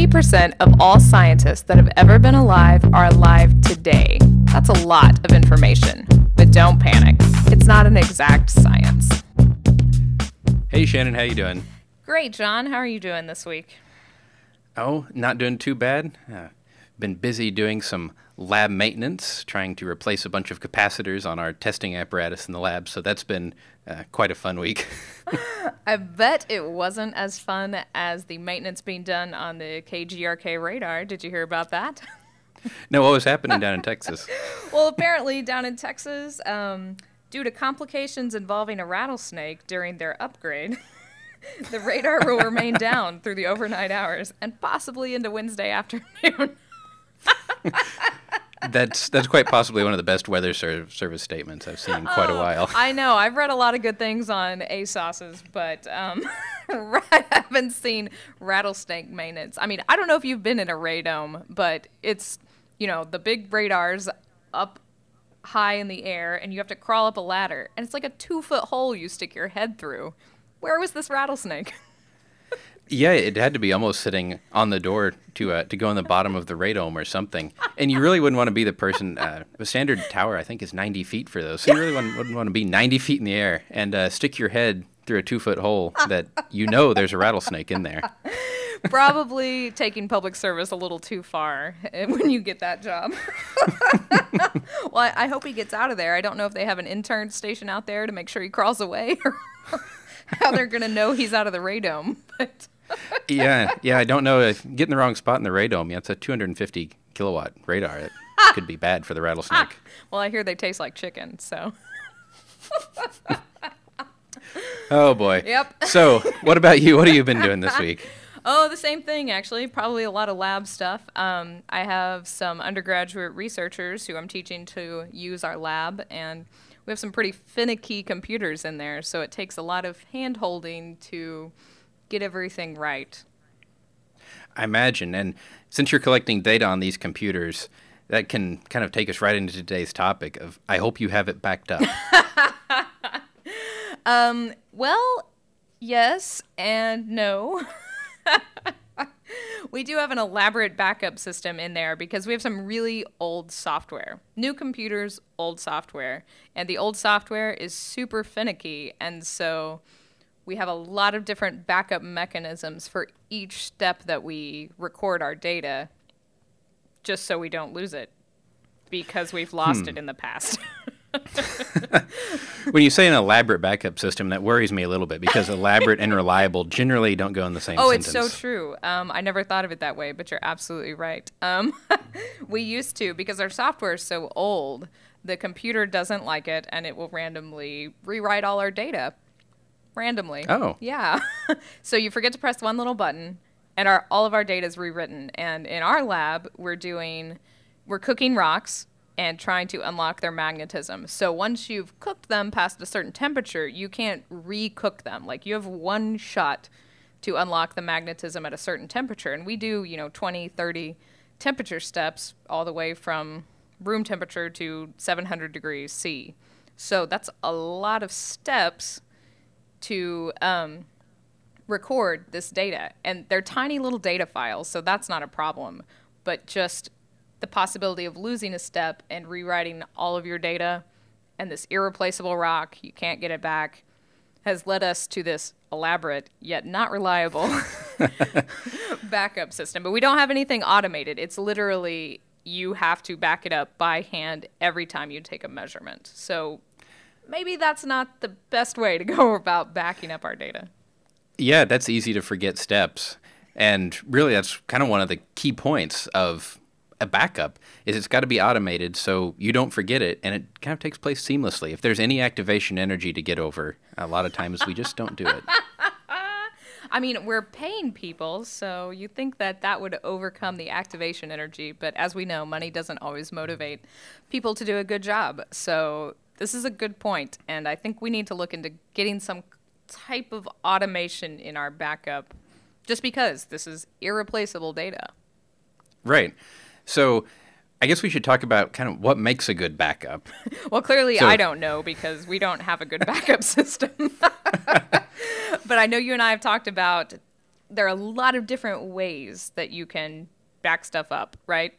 90% of all scientists that have ever been alive are alive today. That's a lot of information. But don't panic. It's not an exact science. Hey Shannon, how you doing? Great, John. How are you doing this week? Oh, not doing too bad. Uh, been busy doing some lab maintenance, trying to replace a bunch of capacitors on our testing apparatus in the lab. So that's been uh, quite a fun week. I bet it wasn't as fun as the maintenance being done on the KGRK radar. Did you hear about that? no, what was happening down in Texas? well, apparently down in Texas, um, due to complications involving a rattlesnake during their upgrade. the radar will remain down through the overnight hours and possibly into Wednesday afternoon that's that's quite possibly one of the best weather ser- service statements I've seen in quite oh, a while. I know. I've read a lot of good things on ASOS's, but um, I haven't seen rattlesnake maintenance. I mean, I don't know if you've been in a radome, but it's you know the big radars up high in the air, and you have to crawl up a ladder, and it's like a two foot hole you stick your head through. Where was this rattlesnake? Yeah, it had to be almost sitting on the door to uh, to go in the bottom of the radome or something. And you really wouldn't want to be the person. Uh, a standard tower, I think, is 90 feet for those. So you really wouldn't, wouldn't want to be 90 feet in the air and uh, stick your head through a two foot hole that you know there's a rattlesnake in there. Probably taking public service a little too far eh, when you get that job. well, I, I hope he gets out of there. I don't know if they have an intern station out there to make sure he crawls away or how they're going to know he's out of the radome. But yeah, yeah. I don't know if getting the wrong spot in the radome. Yeah, it's a 250 kilowatt radar. It could be bad for the rattlesnake. well, I hear they taste like chicken, so. oh boy. Yep. So, what about you? What have you been doing this week? Oh, the same thing actually. Probably a lot of lab stuff. Um, I have some undergraduate researchers who I'm teaching to use our lab, and we have some pretty finicky computers in there, so it takes a lot of hand holding to get everything right. I imagine. And since you're collecting data on these computers, that can kind of take us right into today's topic of I hope you have it backed up. um, well, yes and no. we do have an elaborate backup system in there because we have some really old software. New computers, old software. And the old software is super finicky. And so we have a lot of different backup mechanisms for each step that we record our data just so we don't lose it because we've lost hmm. it in the past. when you say an elaborate backup system, that worries me a little bit because elaborate and reliable generally don't go in the same oh, sentence. it's so true. Um, I never thought of it that way, but you're absolutely right. Um, we used to because our software is so old. The computer doesn't like it, and it will randomly rewrite all our data randomly. Oh. Yeah. so you forget to press one little button and our all of our data is rewritten. And in our lab, we're doing we're cooking rocks and trying to unlock their magnetism. So once you've cooked them past a certain temperature, you can't re-cook them. Like you have one shot to unlock the magnetism at a certain temperature. And we do, you know, 20, 30 temperature steps all the way from room temperature to 700 degrees C. So that's a lot of steps to um, record this data. And they're tiny little data files, so that's not a problem. But just the possibility of losing a step and rewriting all of your data and this irreplaceable rock, you can't get it back, has led us to this elaborate yet not reliable backup system. But we don't have anything automated. It's literally you have to back it up by hand every time you take a measurement. So maybe that's not the best way to go about backing up our data. Yeah, that's easy to forget steps. And really that's kind of one of the key points of a backup is it's got to be automated so you don't forget it and it kind of takes place seamlessly. If there's any activation energy to get over, a lot of times we just don't do it. I mean, we're paying people, so you think that that would overcome the activation energy, but as we know, money doesn't always motivate people to do a good job. So this is a good point, and I think we need to look into getting some type of automation in our backup just because this is irreplaceable data. Right. So I guess we should talk about kind of what makes a good backup. well, clearly so, I don't know because we don't have a good backup system. but I know you and I have talked about there are a lot of different ways that you can back stuff up, right?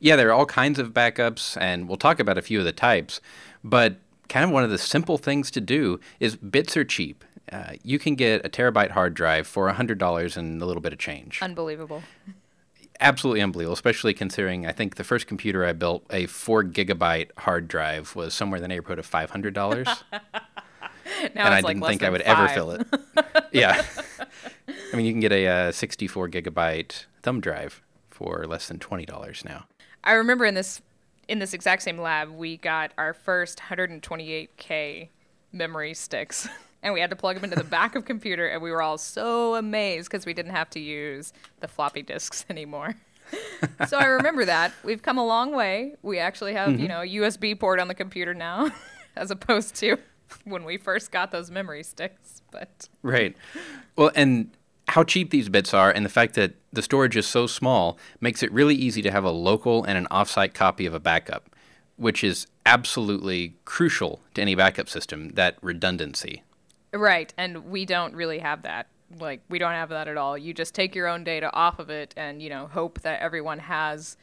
Yeah, there are all kinds of backups, and we'll talk about a few of the types. But kind of one of the simple things to do is bits are cheap. Uh, you can get a terabyte hard drive for $100 and a little bit of change. Unbelievable. Absolutely unbelievable, especially considering I think the first computer I built, a four gigabyte hard drive, was somewhere in the neighborhood of $500. now and I like didn't think I would ever fill it. yeah. I mean, you can get a uh, 64 gigabyte thumb drive for less than $20 now. I remember in this in this exact same lab, we got our first 128k memory sticks, and we had to plug them into the back of computer, and we were all so amazed because we didn't have to use the floppy disks anymore. so I remember that we've come a long way. We actually have you mm-hmm. know a USB port on the computer now, as opposed to when we first got those memory sticks. But Right. Well, and how cheap these bits are, and the fact that the storage is so small makes it really easy to have a local and an offsite copy of a backup, which is absolutely crucial to any backup system that redundancy. Right, and we don't really have that. Like we don't have that at all. You just take your own data off of it and, you know, hope that everyone has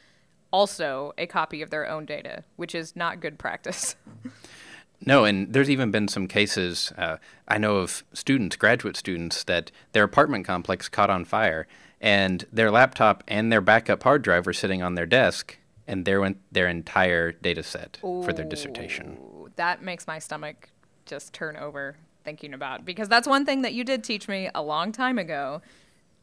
also a copy of their own data, which is not good practice. No, and there's even been some cases. Uh, I know of students, graduate students, that their apartment complex caught on fire, and their laptop and their backup hard drive were sitting on their desk, and there went their entire data set for their dissertation. That makes my stomach just turn over thinking about because that's one thing that you did teach me a long time ago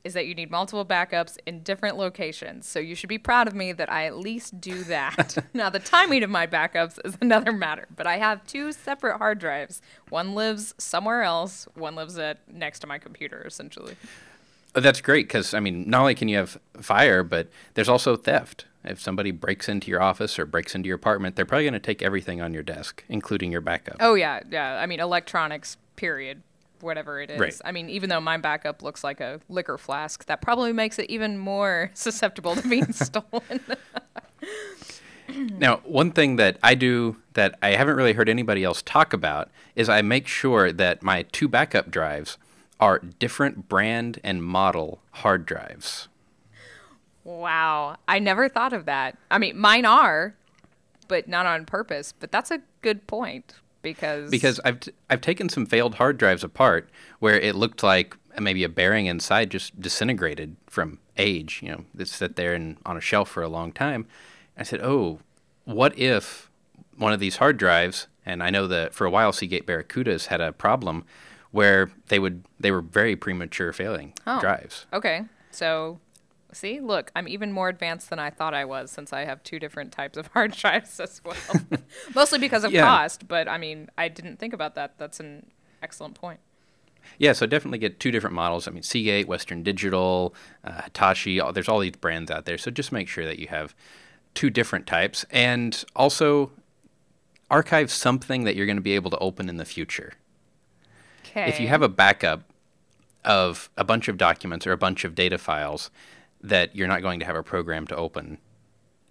is that you need multiple backups in different locations. So you should be proud of me that I at least do that. now the timing of my backups is another matter, but I have two separate hard drives. One lives somewhere else, one lives at next to my computer essentially. Oh, That's great because I mean, not only can you have fire, but there's also theft. If somebody breaks into your office or breaks into your apartment, they're probably going to take everything on your desk, including your backup. Oh yeah, yeah. I mean electronics period. Whatever it is. Right. I mean, even though my backup looks like a liquor flask, that probably makes it even more susceptible to being stolen. Now, one thing that I do that I haven't really heard anybody else talk about is I make sure that my two backup drives are different brand and model hard drives. wow. I never thought of that. I mean, mine are, but not on purpose. But that's a good point because Because I've, t- I've taken some failed hard drives apart where it looked like maybe a bearing inside just disintegrated from age, you know, that sat there and on a shelf for a long time. I said, oh, what if one of these hard drives, and I know that for a while Seagate Barracudas had a problem where they would they were very premature failing Oh. drives. Okay. So, see, look, I'm even more advanced than I thought I was since I have two different types of hard drives as well. Mostly because of Yeah. cost, but I mean, I didn't think about that. That's an excellent point. Yeah, so definitely get two different models. I mean, Seagate, Western Digital, uh, Hitachi. All, there's all these brands out there. So just make sure that you have two different types, and also archive something that you're going to be able to open in the future. Okay. If you have a backup of a bunch of documents or a bunch of data files that you're not going to have a program to open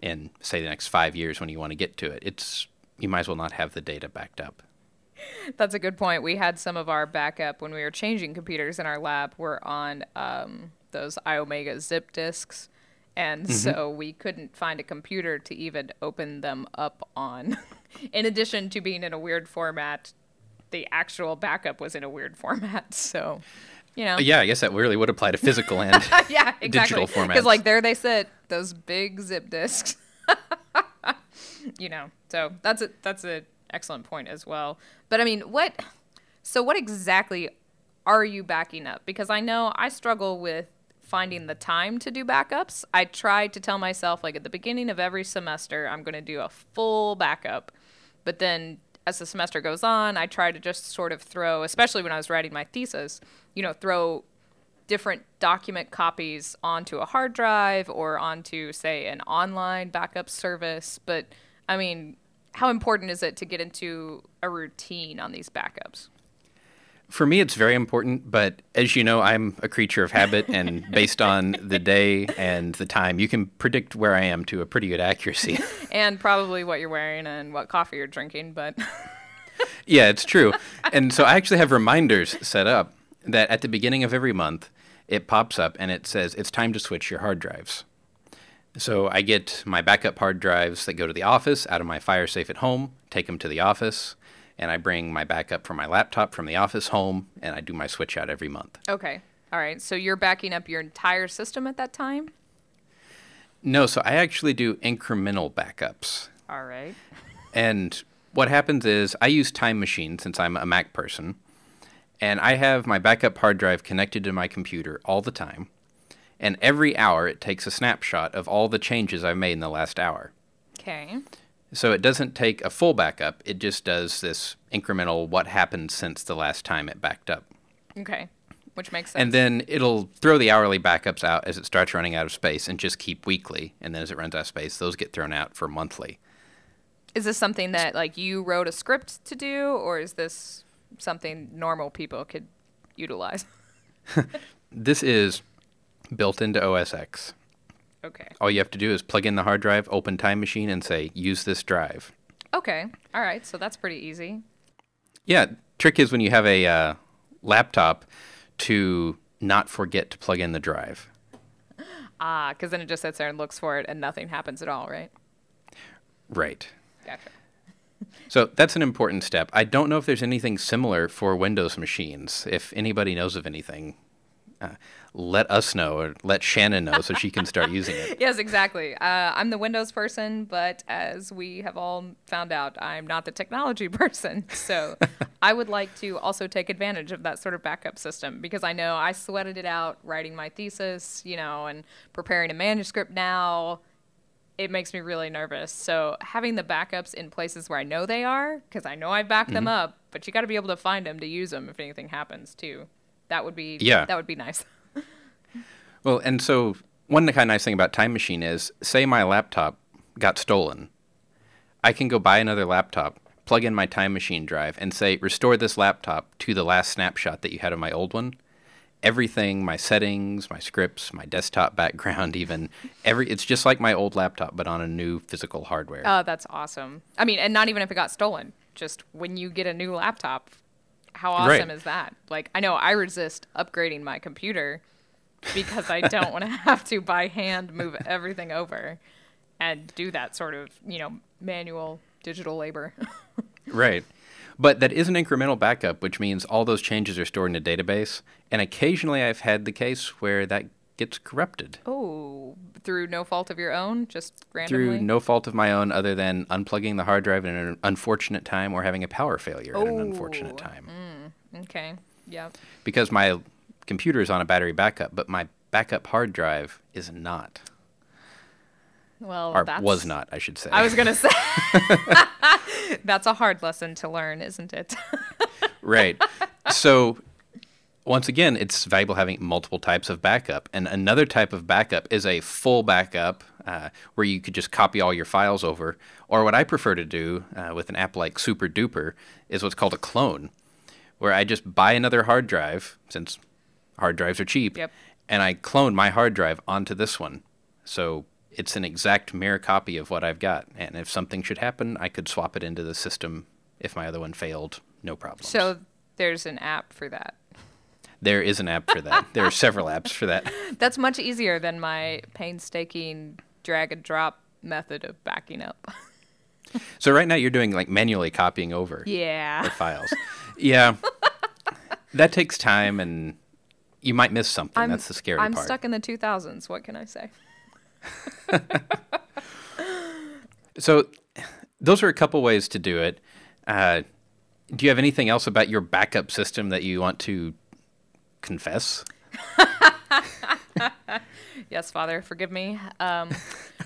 in, say, the next five years when you want to get to it, it's you might as well not have the data backed up. That's a good point. We had some of our backup when we were changing computers in our lab were on um, those Iomega zip disks. And Mm-hmm. so we couldn't find a computer to even open them up on. in addition to being in a weird format, the actual backup was in a weird format. So, you know. Uh, Yeah, I guess that really would apply to physical and yeah, exactly. digital formats. Because like there they sit, those big zip disks. you know, so that's a that's an excellent point as well. But I mean, what? So what exactly are you backing up? Because I know I struggle with finding the time to do backups. I try to tell myself like at the beginning of every semester I'm going to do a full backup, but then as the semester goes on, I try to just sort of throw, especially when I was writing my thesis, you know, throw different document copies onto a hard drive or onto, say, an online backup service. But I mean, how important is it to get into a routine on these backups? For me, it's very important, but as you know, I'm a creature of habit, and based on the day and the time, you can predict where I am to a pretty good accuracy. And probably what you're wearing and what coffee you're drinking. But yeah, it's true. And so I actually have reminders set up that at the beginning of every month, it pops up and it says it's time to switch your hard drives. So I get my backup hard drives that go to the office out of my fire safe at home, take them to the office, and I bring my backup from my laptop from the office home, and I do my switch out every month. Okay. All right. So you're backing up your entire system at that time? No, so I actually do incremental backups. All right. And what happens is I use Time Machine since I'm a Mac person, and I have my backup hard drive connected to my computer all the time. And every hour it takes a snapshot of all the changes I've made in the last hour. Okay. So it doesn't take a full backup, it just does this incremental what happened since the last time it backed up. Okay. Which makes sense. And then it'll throw the hourly backups out as it starts running out of space and just keep weekly. And then as it runs out of space, those get thrown out for monthly. is this something that like you wrote a script to do or is this something normal people could utilize? This is built into OS X. Okay. All you have to do is plug in the hard drive, open Time Machine, and say, use this drive. Okay. All right. So that's pretty easy. Yeah, trick is when you have a uh, laptop to not forget to plug in the drive. Ah, because then it just sits there and looks for it and nothing happens at all, right? Right. Gotcha. So that's an important step. I don't know if there's anything similar for Windows machines. If anybody knows of anything, uh, let us know or let Shannon know so she can start using it. Yes, exactly. Uh, I'm the Windows person, but as we have all found out, I'm not the technology person. So I would like to also take advantage of that sort of backup system because I know I sweated it out writing my thesis, you know, and preparing a manuscript now. It makes me really nervous. So having the backups in places where I know they are, because I know I backed them up, but you got to be able to find them to use them if anything happens too. That would be Yeah. That would be nice. Well, and so one kind of nice thing about Time Machine is, say my laptop got stolen, I can go buy another laptop, plug in my Time Machine drive, and say, restore this laptop to the last snapshot that you had of my old one. Everything, my settings, my scripts, my desktop background, even every, it's just like my old laptop, but on a new physical hardware. Oh, that's awesome. I mean, and not even if it got stolen, just when you get a new laptop, how awesome Right. is that? Like, I know I resist upgrading my computer because I don't want to have to by hand move everything over and do that sort of, you know, manual digital labor. Right. But that is an incremental backup, which means all those changes are stored in a database. And occasionally I've had the case where that gets corrupted. oh, through no fault of your own, just randomly. through no fault of my own other than unplugging the hard drive at an unfortunate time or having a power failure at an unfortunate Oh, time. Okay. Yep. Because my computer is on a battery backup, but my backup hard drive is not. Well, Or that's was not, I should say. I was gonna say that's a hard lesson to learn, isn't it? right. So once again, it's valuable having multiple types of backup. And another type of backup is a full backup uh, where you could just copy all your files over. Or what I prefer to do uh, with an app like SuperDuper is what's called a clone, where I just buy another hard drive, since hard drives are cheap, Yep. and I clone my hard drive onto this one. So it's an exact mirror copy of what I've got. And if something should happen, I could swap it into the system if my other one failed, no problem. so there's an app for that. There is an app for that. there are several apps for that. That's much easier than my painstaking drag and drop method of backing up. So right now you're doing like manually copying over the Yeah. files. Yeah. that takes time and you might miss something. That's the scary part. I'm stuck in the 2000s. What can I say? So those are a couple ways to do it. Uh, do you have anything else about your backup system that you want to confess? Yes, Father, forgive me. Um,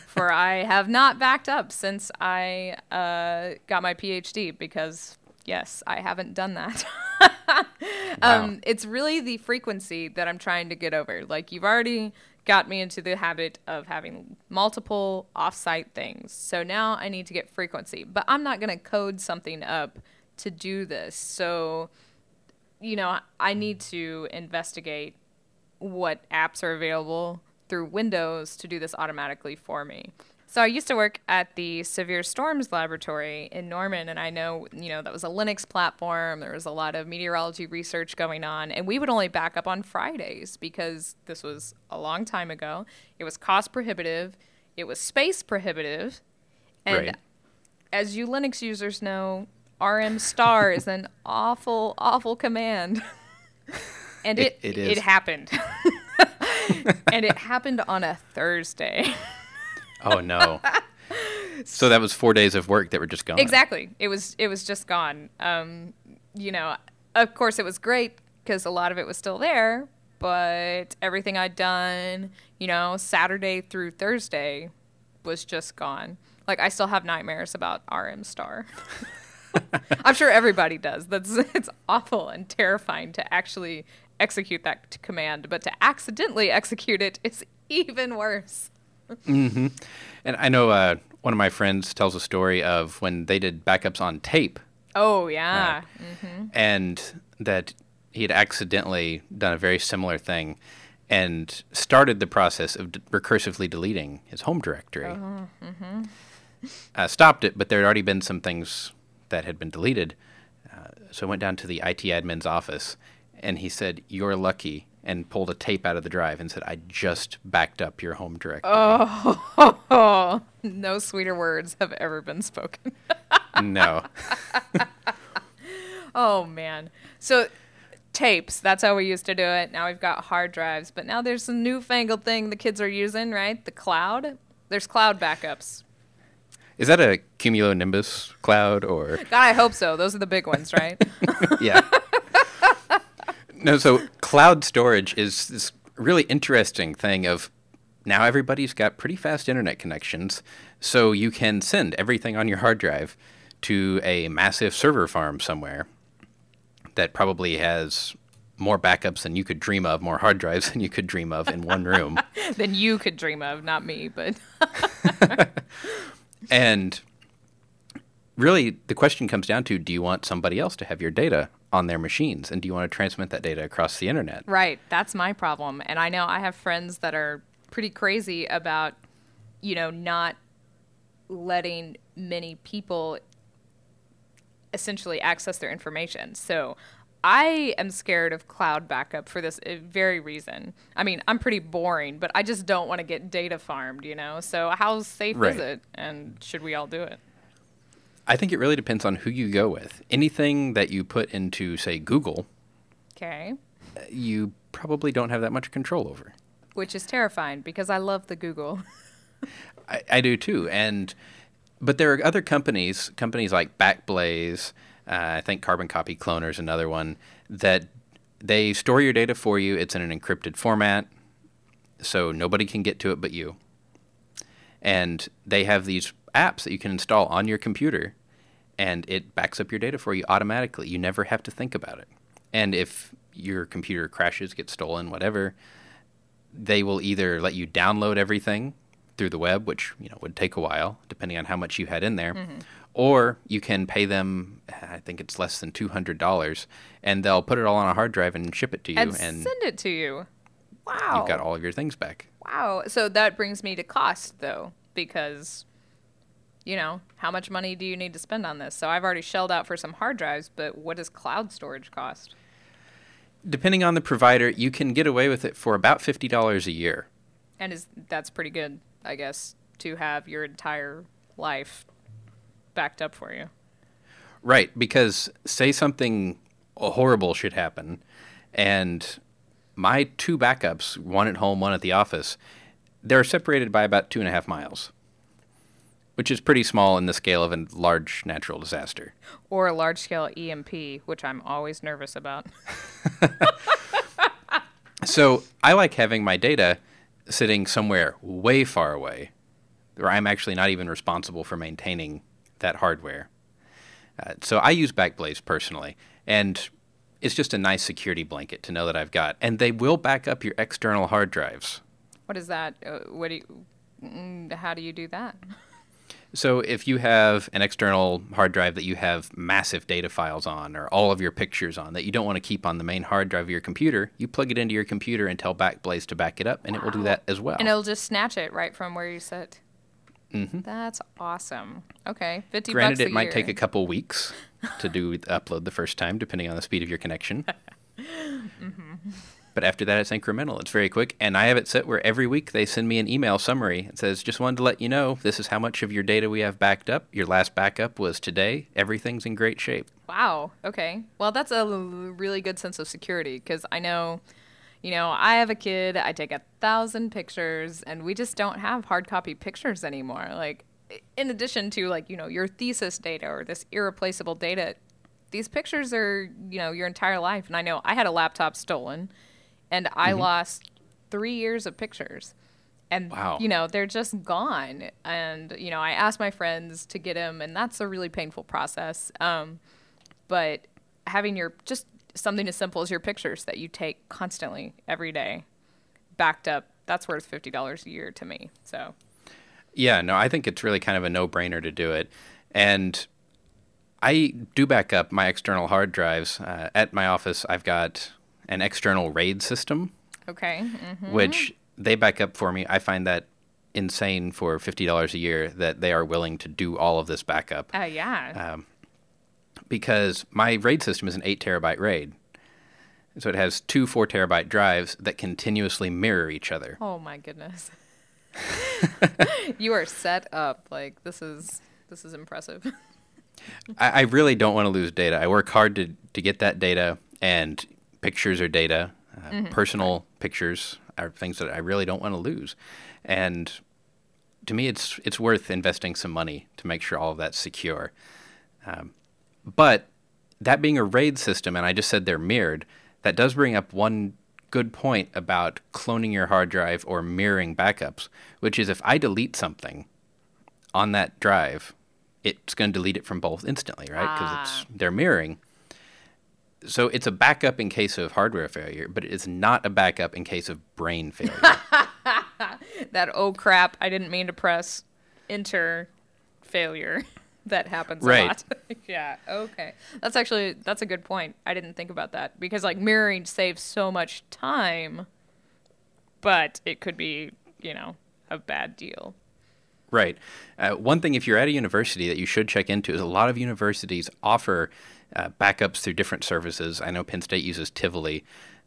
for I have not backed up since I uh, got my PhD because, yes, I haven't done that. um, it's really the frequency that I'm trying to get over. Like, you've already got me into the habit of having multiple offsite things. So now I need to get frequency. But I'm not going to code something up to do this. So, you know, I need to investigate what apps are available through Windows to do this automatically for me. So I used to work at the Severe Storms Laboratory in Norman, and I know, you know, that was a Linux platform. There was a lot of meteorology research going on, and we would only back up on Fridays because this was a long time ago. It was cost prohibitive, it was space prohibitive, and Right. as you Linux users know, RM star is an awful, awful command. and it, It- it it happened. and it happened on a Thursday. Oh no. so that was four days of work that were just gone. Exactly. It was it was just gone. Um, you know, of course it was great because a lot of it was still there, but everything I'd done, you know, Saturday through Thursday was just gone. Like I still have nightmares about RM star. I'm sure everybody does. That's it's awful and terrifying to actually execute that command, but to accidentally execute it is even worse. And I know uh, one of my friends tells a story of when they did backups on tape Oh yeah. and that he had accidentally done a very similar thing and started the process of d- recursively deleting his home directory. Uh, stopped it, but there had already been some things that had been deleted. Uh, so I went down to the IT admin's office and he said, You're lucky. And pulled a tape out of the drive and said, I just backed up your home directory. Oh, no sweeter words have ever been spoken. no. Oh man. So tapes, that's how we used to do it. Now we've got hard drives, but now there's a newfangled thing the kids are using, right? The cloud. There's cloud backups. Is that a cumulonimbus cloud or God, I hope so. Those are the big ones, right? yeah. No, so cloud storage is this really interesting thing of now everybody's got pretty fast internet connections, so you can send everything on your hard drive to a massive server farm somewhere that probably has more backups than you could dream of, more hard drives than you could dream of in one room. than you could dream of, not me, but And really, the question comes down to do you want somebody else to have your data on their machines? And do you want to transmit that data across the internet? Right. That's my problem. And I know I have friends that are pretty crazy about, you know, not letting many people essentially access their information. So I am scared of cloud backup for this uh, very reason. I mean, I'm pretty boring, but I just don't want to get data farmed, you know? So how safe Right. is it? And should we all do it? I think it really depends on who you go with. Anything that you put into, say, Google, Okay. you probably don't have that much control over. Which is terrifying because I love the Google. I, I do too. And but there are other companies, companies like Backblaze, uh, I think Carbon Copy Cloner is another one that they store your data for you. It's in an encrypted format, so nobody can get to it but you. And they have these apps that you can install on your computer, and it backs up your data for you automatically. You never have to think about it. And if your computer crashes, gets stolen, whatever, they will either let you download everything through the web, which you know would take a while, depending on how much you had in there, mm-hmm. or you can pay them. I think it's less than two hundred dollars, and they'll put it all on a hard drive and ship it to you, and and send it to you. Wow. you've got all of your things back. Wow. So that brings me to cost, though, because, you know, how much money do you need to spend on this? So I've already shelled out for some hard drives, but what does cloud storage cost? Depending on the provider, you can get away with it for about fifty dollars a year. And is that's pretty good, I guess, to have your entire life backed up for you. Right, because say something horrible should happen, and my two backups, one at home, one at the office, they're separated by about two and a half miles, which is pretty small in the scale of a large natural disaster. Or a large scale EMP, which I'm always nervous about. So I like having my data sitting somewhere way far away, where I'm actually not even responsible for maintaining that hardware. Uh, so I use Backblaze personally, and it's just a nice security blanket to know that I've got. And they will back up your external hard drives. What is that? Uh, what do you, mm, how do you do that? So if you have an external hard drive that you have massive data files on or all of your pictures on that you don't want to keep on the main hard drive of your computer, you plug it into your computer and tell Backblaze to back it up, and it will do that as well. And it'll just snatch it right from where you sit. Mm-hmm. That's awesome. Okay, fifty Granted, bucks a it might year. take a couple weeks to do the upload the first time, depending on the speed of your connection. Mm-hmm. But after that, it's incremental. It's very quick, and I have it set where every week they send me an email summary. It says, "Just wanted to let you know this is how much of your data we have backed up. Your last backup was today. Everything's in great shape." Wow. Okay. Well, that's a really good sense of security because I know, you know, I have a kid. I take a thousand pictures, and we just don't have hard copy pictures anymore. Like, in addition to like you know your thesis data or this irreplaceable data, these pictures are you know your entire life. And I know I had a laptop stolen, and I lost three years of pictures. And Wow. you know they're just gone, and you know I asked my friends to get them, and that's a really painful process. Um, but having your just something as simple as your pictures that you take constantly every day backed up that's worth $50 a year to me so Yeah, no, I think it's really kind of a no-brainer to do it, and I do back up my external hard drives uh, at my office. I've got an external RAID system, okay mm. which they back up for me. I find that insane for fifty dollars a year that they are willing to do all of this backup uh, yeah Um, because my RAID system is an eight terabyte RAID, so it has two four terabyte drives that continuously mirror each other. oh my goodness you are set up like this is this is impressive I, I really don't want to lose data. I work hard to, to get that data, and pictures or data. Uh, Personal pictures are things that I really don't want to lose. And to me, it's it's worth investing some money to make sure all of that's secure. Um, but that being a RAID system, and I just said they're mirrored, that does bring up one good point about cloning your hard drive or mirroring backups, which is if I delete something on that drive, it's going to delete it from both instantly, right? Because it's they're mirroring. So it's a backup in case of hardware failure, but it is not a backup in case of brain failure. that oh crap i didn't mean to press enter failure. That happens a lot. Yeah okay. That's actually that's a good point. I didn't think about that because like mirroring saves so much time but it could be you know a bad deal. Right. Uh, one thing, if you're at a university that you should check into, is a lot of universities offer uh, backups through different services. I know Penn State uses Tivoli,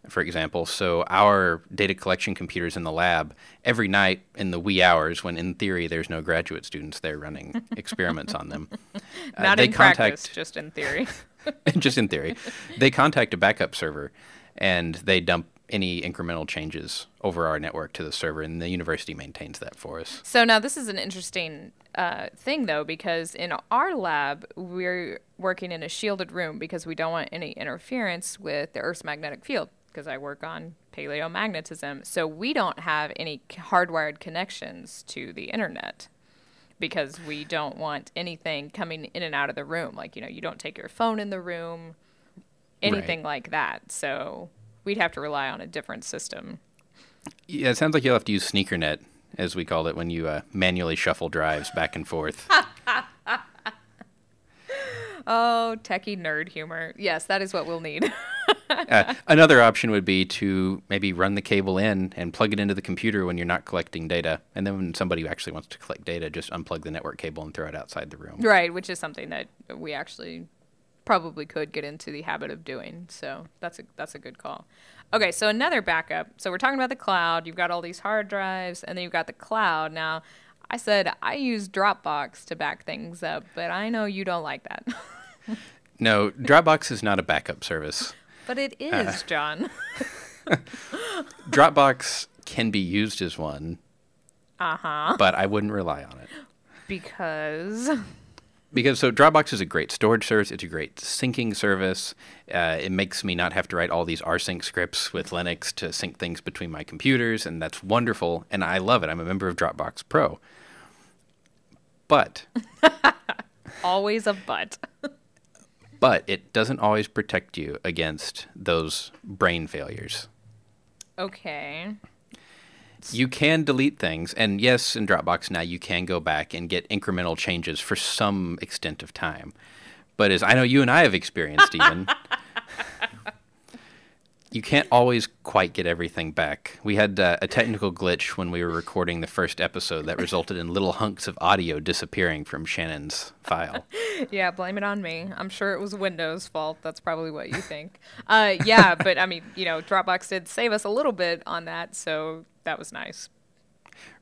for example. So our data collection computers in the lab, every night in the wee hours, when in theory there's no graduate students there running experiments on them, uh, not they in practice just in theory just in theory, they contact a backup server and they dump any incremental changes over our network to the server, and the university maintains that for us. So now this is an interesting uh, thing, though, because in our lab we're working in a shielded room because we don't want any interference with the Earth's magnetic field. Because I work on paleomagnetism, so we don't have any hardwired connections to the internet because we don't want anything coming in and out of the room. Like you know, you don't take your phone in the room, anything like that. So we'd have to rely on a different system. Yeah, it sounds like you'll have to use SneakerNet, as we called it, when you uh, manually shuffle drives back and forth. Oh, techie nerd humor. Yes, that is what we'll need. uh, another option would be to maybe run the cable in and plug it into the computer when you're not collecting data. And then when somebody actually wants to collect data, just unplug the network cable and throw it outside the room. right, which is something that we actually probably could get into the habit of doing. So that's a that's a good call. Okay, so another backup. So we're talking about the cloud. You've got all these hard drives, and then you've got the cloud. Now, I said I use Dropbox to back things up, but I know you don't like that. No, Dropbox is not a backup service. but it is, John. Dropbox can be used as one, Uh huh. but I wouldn't rely on it. Because Because so Dropbox is a great storage service. It's a great syncing service. Uh, it makes me not have to write all these rsync scripts with Linux to sync things between my computers, and that's wonderful. And I love it. I'm a member of Dropbox Pro. But always a but. but it doesn't always protect you against those brain failures. Okay. You can delete things, and yes, in Dropbox now you can go back and get incremental changes for some extent of time. But as I know you and I have experienced, even, you can't always quite get everything back. We had uh, a technical glitch when we were recording the first episode that resulted in little hunks of audio disappearing from Shannon's file. yeah, blame it on me. I'm sure it was Windows' fault. That's probably what you think. uh, yeah, but I mean, you know, Dropbox did save us a little bit on that, so that was nice.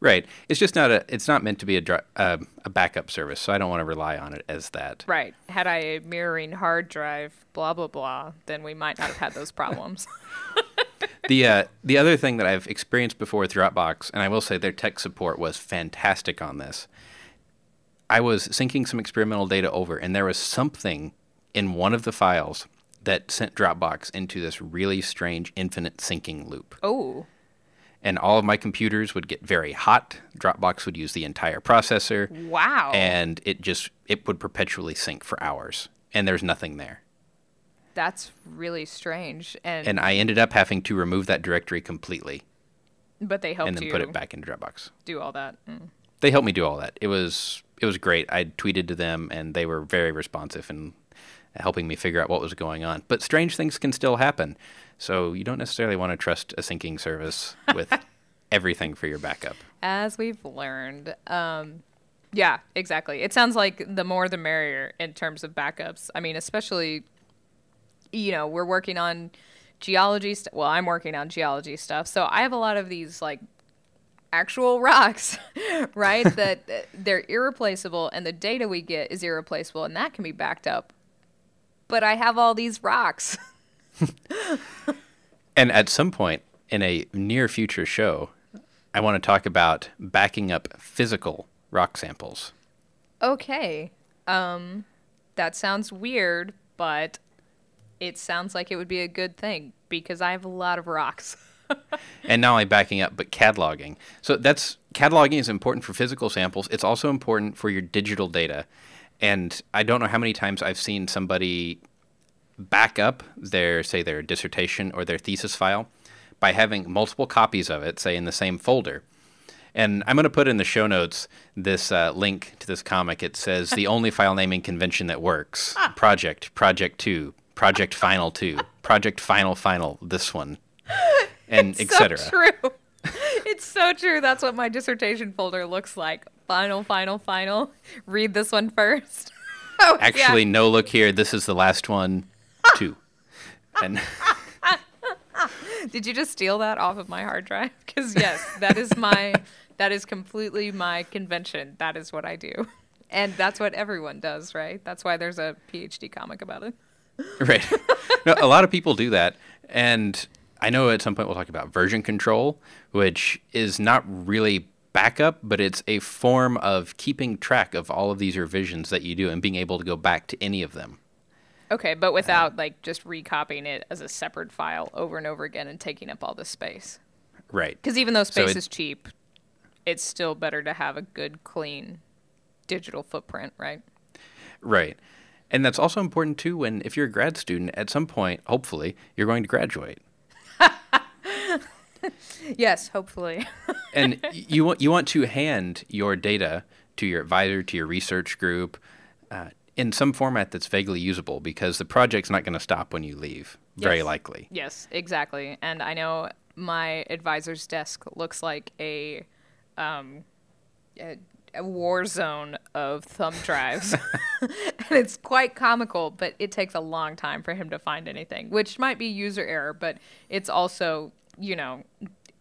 Right. It's just not a. It's not meant to be a dri- uh, a backup service, so I don't want to rely on it as that. Right. Had I a mirroring hard drive, blah blah blah, then we might not have had those problems. the uh, the other thing that I've experienced before with Dropbox, and I will say their tech support was fantastic on this. I was syncing some experimental data over, and there was something in one of the files that sent Dropbox into this really strange infinite syncing loop. Oh and all of my computers would get very hot. Dropbox would use the entire processor. Wow. And it just it would perpetually sync for hours and there's nothing there. That's really strange. And And I ended up having to remove that directory completely. But they helped and then put it back in Dropbox. Do all that. Mm. They helped me do all that. It was it was great. I tweeted to them and they were very responsive and helping me figure out what was going on. But strange things can still happen. So you don't necessarily want to trust a syncing service with everything for your backup. As we've learned. Um, yeah, exactly. It sounds like the more the merrier in terms of backups. I mean, especially, you know, we're working on geology. St- well, I'm working on geology stuff. So I have a lot of these like actual rocks, right? that they're irreplaceable and the data we get is irreplaceable and that can be backed up. But I have all these rocks. and at some point in a near future show, I want to talk about backing up physical rock samples. Okay. Um, that sounds weird, but it sounds like it would be a good thing because I have a lot of rocks. and not only backing up, but cataloging. So that's cataloging is important for physical samples. It's also important for your digital data. And I don't know how many times I've seen somebody back up their, say, their dissertation or their thesis file by having multiple copies of it, say, in the same folder. And I'm going to put in the show notes this uh, link to this comic. It says the only file naming convention that works ah. project, project two, project final two, project final final, this one, and etc. So true. It's so true. That's what my dissertation folder looks like. Final, final, final. Read this one first. oh, Actually, yeah. no, look here. This is the last one two. And did you just steal that off of my hard drive? Because yes, that is my that is completely my convention. That is what I do, and that's what everyone does, right? That's why there's a PhD comic about it. Right. No, a lot of people do that, and I know at some point we'll talk about version control, which is not really backup, but it's a form of keeping track of all of these revisions that you do and being able to go back to any of them. Okay, but without um, like just recopying it as a separate file over and over again and taking up all the space. Right. Because even though space so it, is cheap, it's still better to have a good, clean digital footprint, right? Right. And that's also important too when if you're a grad student, at some point, hopefully, you're going to graduate. yes, hopefully. and you want you want to hand your data to your advisor, to your research group, uh, in some format that's vaguely usable because the project's not going to stop when you leave, very likely. Yes, exactly. And I know my advisor's desk looks like a, um, a, a war zone of thumb drives. and it's quite comical, but it takes a long time for him to find anything, which might be user error, but it's also, you know,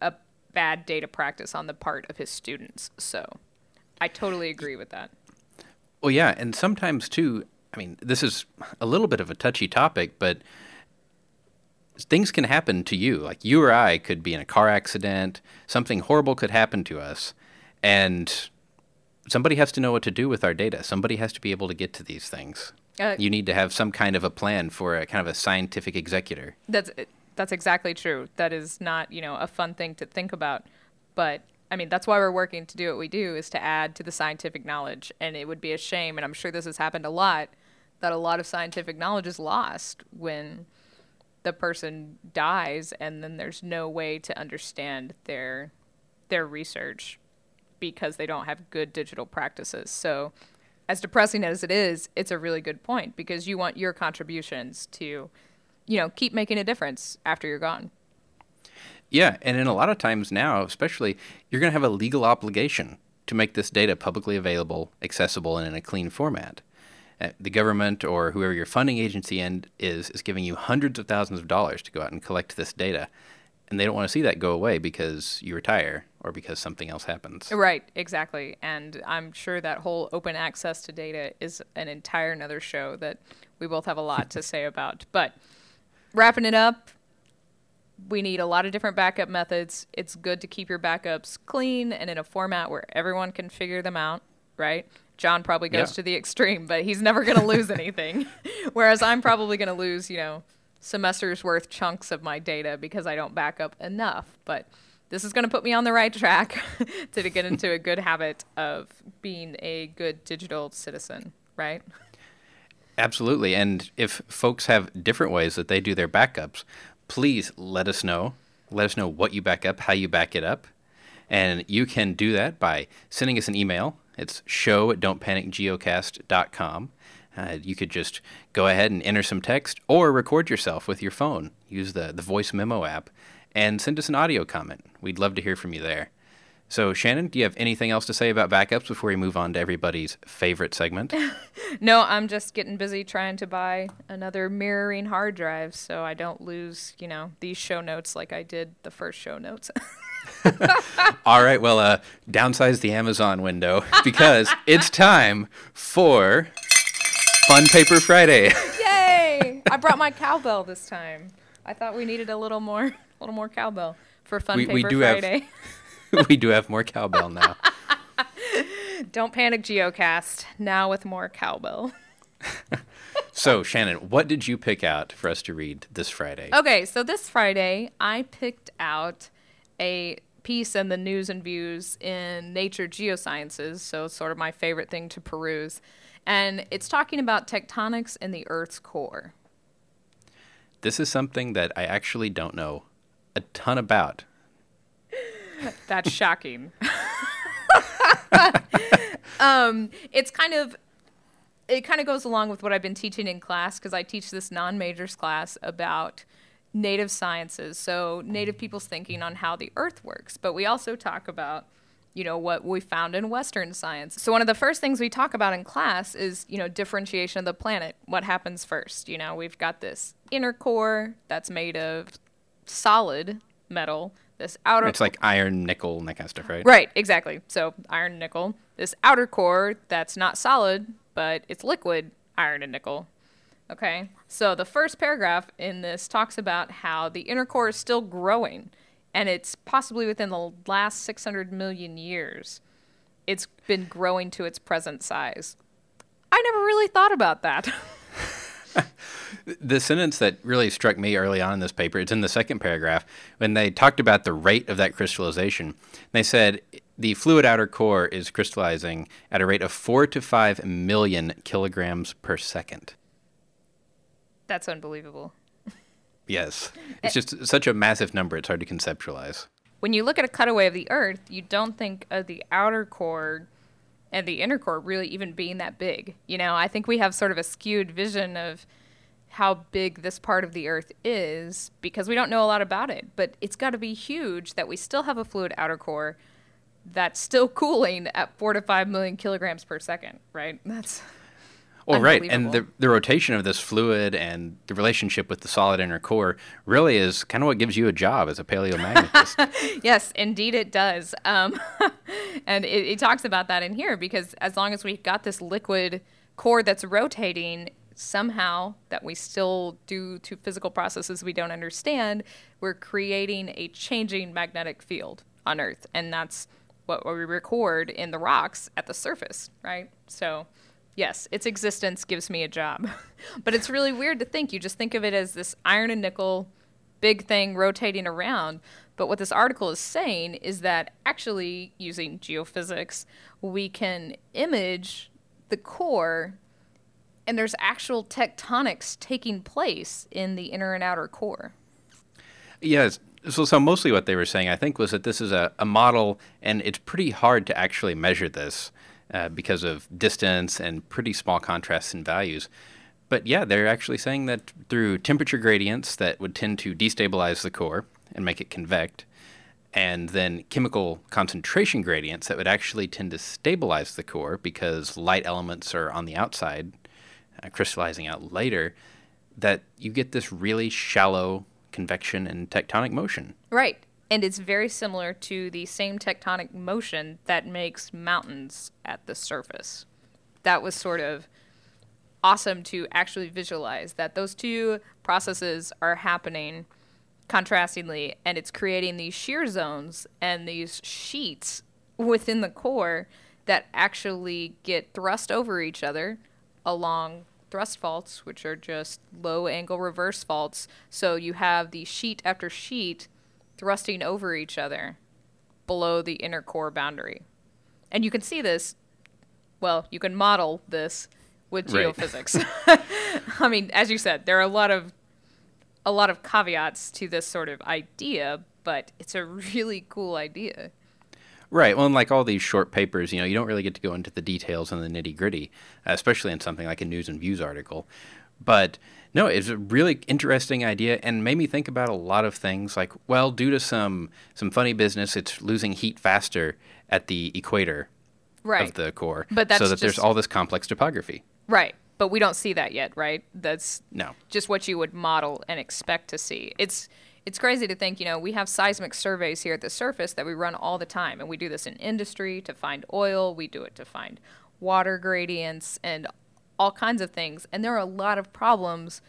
a bad data practice on the part of his students. So I totally agree with that. Well, yeah, and sometimes too. I mean, this is a little bit of a touchy topic, but things can happen to you. Like you or I could be in a car accident, something horrible could happen to us, and somebody has to know what to do with our data. Somebody has to be able to get to these things. Uh, you need to have some kind of a plan for a kind of a scientific executor. That's that's exactly true. That is not, you know, a fun thing to think about, but I mean, that's why we're working to do what we do is to add to the scientific knowledge. And it would be a shame, and I'm sure this has happened a lot, that a lot of scientific knowledge is lost when the person dies and then there's no way to understand their their research because they don't have good digital practices. So as depressing as it is, it's a really good point because you want your contributions to you know, keep making a difference after you're gone. Yeah, and in a lot of times now, especially, you're going to have a legal obligation to make this data publicly available, accessible, and in a clean format. Uh, the government or whoever your funding agency end is is giving you hundreds of thousands of dollars to go out and collect this data, and they don't want to see that go away because you retire or because something else happens. Right, exactly. And I'm sure that whole open access to data is an entire another show that we both have a lot to say about. But wrapping it up, we need a lot of different backup methods. It's good to keep your backups clean and in a format where everyone can figure them out, right? John probably goes Yeah. to the extreme, but he's never going to lose anything. Whereas I'm probably going to lose, you know, semesters worth chunks of my data because I don't back up enough. But this is going to put me on the right track to get into a good habit of being a good digital citizen, right? Absolutely. And if folks have different ways that they do their backups, please let us know. Let us know what you back up, how you back it up. And you can do that by sending us an email. It's show at don'tpanicgeocast.com. Uh, you could just go ahead and enter some text or record yourself with your phone. Use the, the voice memo app and send us an audio comment. We'd love to hear from you there. So, Shannon, do you have anything else to say about backups before we move on to everybody's favorite segment? No, I'm just getting busy trying to buy another mirroring hard drive so I don't lose, you know, these show notes like I did the first show notes. All right, well, uh, downsize the Amazon window because it's time for Fun Paper Friday. Yay! I brought my cowbell this time. I thought we needed a little more, a little more cowbell for Fun We- Paper we do have- Friday. we do have more cowbell now. Don't panic, Geocast. Now with more cowbell. So, Shannon, what did you pick out for us to read this Friday? Okay, so this Friday I picked out a piece in the news and views in Nature Geosciences, so it's sort of my favorite thing to peruse. And it's talking about tectonics in the Earth's core. This is something that I actually don't know a ton about. That's shocking. um, it's kind of it kind of goes along with what I've been teaching in class because I teach this non-majors class about native sciences, so native people's thinking on how the earth works. But we also talk about you know what we found in western science. So one of the first things we talk about in class is, you know, differentiation of the planet. What happens first? You know, we've got this inner core that's made of solid metal, this outer It's like iron, nickel, and that kind of stuff, right? Right, exactly. So iron, nickel. This outer core that's not solid, but it's liquid, iron and nickel. Okay. So the first paragraph in this talks about how the inner core is still growing, and it's possibly within the last 600 million years. It's been growing to its present size. I never really thought about that. The sentence that really struck me early on in this paper, it's in the second paragraph, when they talked about the rate of that crystallization. They said the fluid outer core is crystallizing at a rate of four to five million kilograms per second. That's unbelievable. Yes. It's just such a massive number, it's hard to conceptualize. when you look at a cutaway of the Earth, you don't think of the outer core and the inner core really even being that big. You know, I think we have sort of a skewed vision of how big this part of the Earth is because we don't know a lot about it. But it's got to be huge that we still have a fluid outer core that's still cooling at four to five million kilograms per second, right? That's Well, right. And the, the rotation of this fluid and the relationship with the solid inner core really is kind of what gives you a job as a paleomagnetist. Yes, indeed it does. Um, and it, it talks about that in here because as long as we've got this liquid core that's rotating, somehow that we still, due to physical processes we don't understand, we're creating a changing magnetic field on Earth. And that's what we record in the rocks at the surface, right? So. Yes, its existence gives me a job. but it's really weird to think. You just think of it as this iron and nickel big thing rotating around. But what this article is saying is that actually, using geophysics, we can image the core, and there's actual tectonics taking place in the inner and outer core. yes. So, so mostly what they were saying, I think, was that this is a, a model, and it's pretty hard to actually measure this uh, because of distance and pretty small contrasts in values. but yeah, they're actually saying that through temperature gradients that would tend to destabilize the core and make it convect, and then chemical concentration gradients that would actually tend to stabilize the core because light elements are on the outside, uh, crystallizing out later, that you get this really shallow convection and tectonic motion. Right. And it's very similar to the same tectonic motion that makes mountains at the surface. That was sort of awesome to actually visualize that those two processes are happening contrastingly and it's creating these shear zones and these sheets within the core that actually get thrust over each other along thrust faults, which are just low angle reverse faults. So you have the sheet after sheet thrusting over each other below the inner core boundary. And you can see this, well, you can model this with Right. geophysics. I mean, as you said, there are a lot of a lot of caveats to this sort of idea, but it's a really cool idea. Right. Well, and like all these short papers, you know, you don't really get to go into the details and the nitty gritty, especially in something like a news and views article. But no, it's a really interesting idea and made me think about a lot of things. Like, well, due to some some funny business, it's losing heat faster at the equator Right. of the core, But that's so that there's all this complex topography. Right. But we don't see that yet, right? That's No. just what you would model and expect to see. It's it's crazy to think, you know, we have seismic surveys here at the surface that we run all the time and we do this in industry to find oil, we do it to find water gradients and all kinds of things. And there are a lot of problems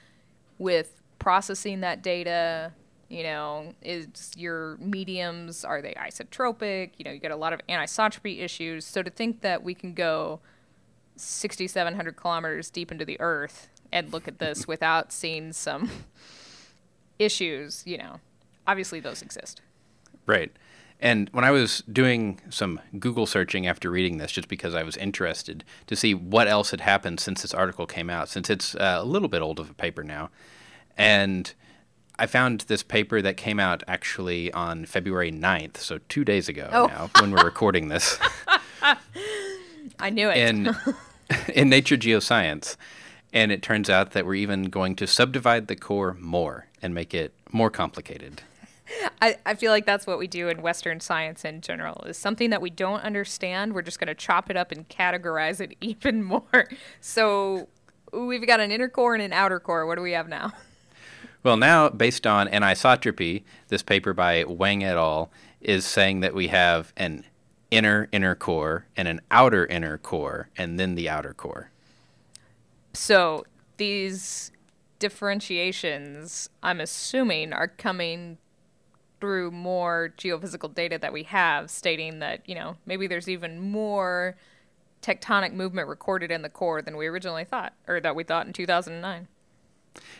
with processing that data. You know, is your mediums are they isotropic? You know, you get a lot of anisotropy issues. So to think that we can go 6,700 kilometers deep into the earth and look at this without seeing some issues, you know, obviously those exist. Right. And when I was doing some Google searching after reading this, just because I was interested to see what else had happened since this article came out, since it's uh, a little bit old of a paper now, and I found this paper that came out actually on February 9th, so two days ago Oh. now, when we're recording this, I knew it. in, in Nature Geoscience. And it turns out that we're even going to subdivide the core more and make it more complicated. I, I feel like that's what we do in Western science in general is something that we don't understand. We're just going to chop it up and categorize it even more. So we've got an inner core and an outer core. What do we have now? Well, now, based on anisotropy, this paper by Wang et al. is saying that we have an inner inner core and an outer inner core, and then the outer core. So these differentiations, I'm assuming, are coming through more geophysical data that we have, stating that, you know, maybe there's even more tectonic movement recorded in the core than we originally thought, or that we thought in 2009.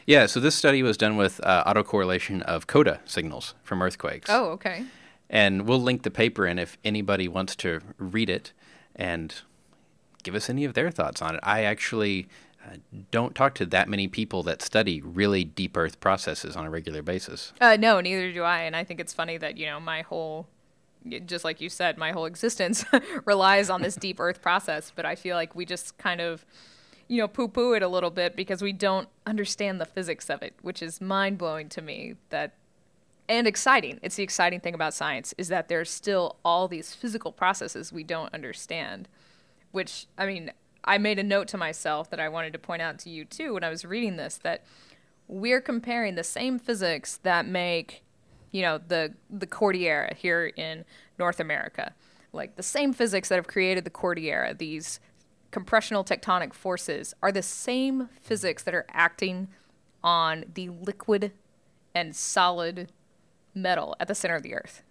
Yeah, so this study was done with uh, autocorrelation of coda signals from earthquakes. Oh, okay. And we'll link the paper in if anybody wants to read it and give us any of their thoughts on it. I actually don't talk to that many people that study really deep earth processes on a regular basis. Uh, no, neither do I. And I think it's funny that, you know, my whole, just like you said, my whole existence relies on this deep earth process. But I feel like we just kind of, you know, poo poo it a little bit because we don't understand the physics of it, which is mind blowing to me that. And exciting. It's the exciting thing about science is that there's still all these physical processes we don't understand. Which, I mean, I made a note to myself that I wanted to point out to you too when I was reading this that we're comparing the same physics that make you know the the cordillera here in North America. Like the same physics that have created the cordillera these compressional tectonic forces are the same physics that are acting on the liquid and solid metal at the center of the earth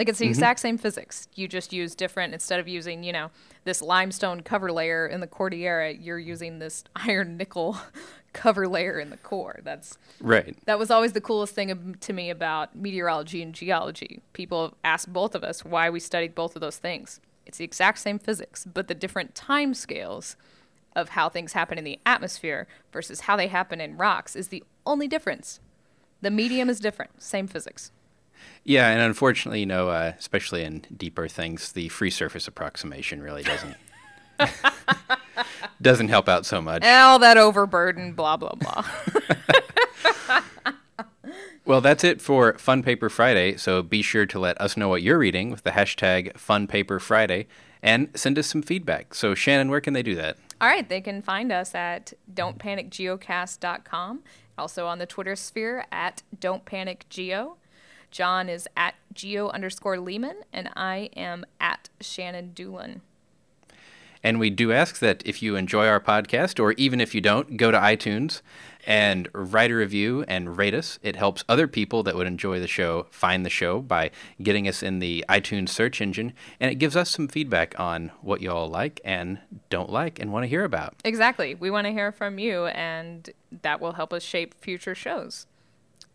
like it's the mm-hmm. exact same physics. You just use different instead of using, you know, this limestone cover layer in the Cordillera, you're using this iron nickel cover layer in the core. That's Right. that was always the coolest thing to me about meteorology and geology. People have asked both of us why we studied both of those things. It's the exact same physics, but the different time scales of how things happen in the atmosphere versus how they happen in rocks is the only difference. The medium is different, same physics. Yeah, and unfortunately, you know, uh, especially in deeper things, the free surface approximation really doesn't doesn't help out so much. all that overburden, blah blah blah. Well, that's it for Fun Paper Friday. So be sure to let us know what you're reading with the hashtag Fun Paper Friday and send us some feedback. So, Shannon, where can they do that? All right, they can find us at don'tpanicgeocast.com, also on the Twitter sphere at don'tpanicgeo. John is at geo underscore Leeman, and I am at Shannon Dulin. And we do ask that if you enjoy our podcast, or even if you don't, go to iTunes and write a review and rate us. It helps other people that would enjoy the show find the show by getting us in the iTunes search engine. And it gives us some feedback on what you all like and don't like and want to hear about. Exactly. We want to hear from you, and that will help us shape future shows.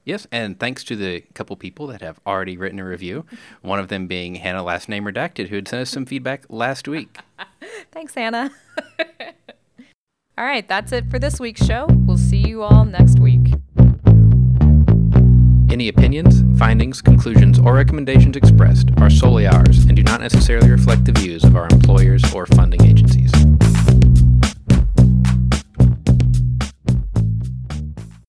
Yes, and thanks to the couple people that have already written a review, one of them being Hannah, last name redacted, who had sent us some feedback last week. Thanks, Hannah. all right, that's it for this week's show. We'll see you all next week. Any opinions, findings, conclusions, or recommendations expressed are solely ours and do not necessarily reflect the views of our employers or funding agencies.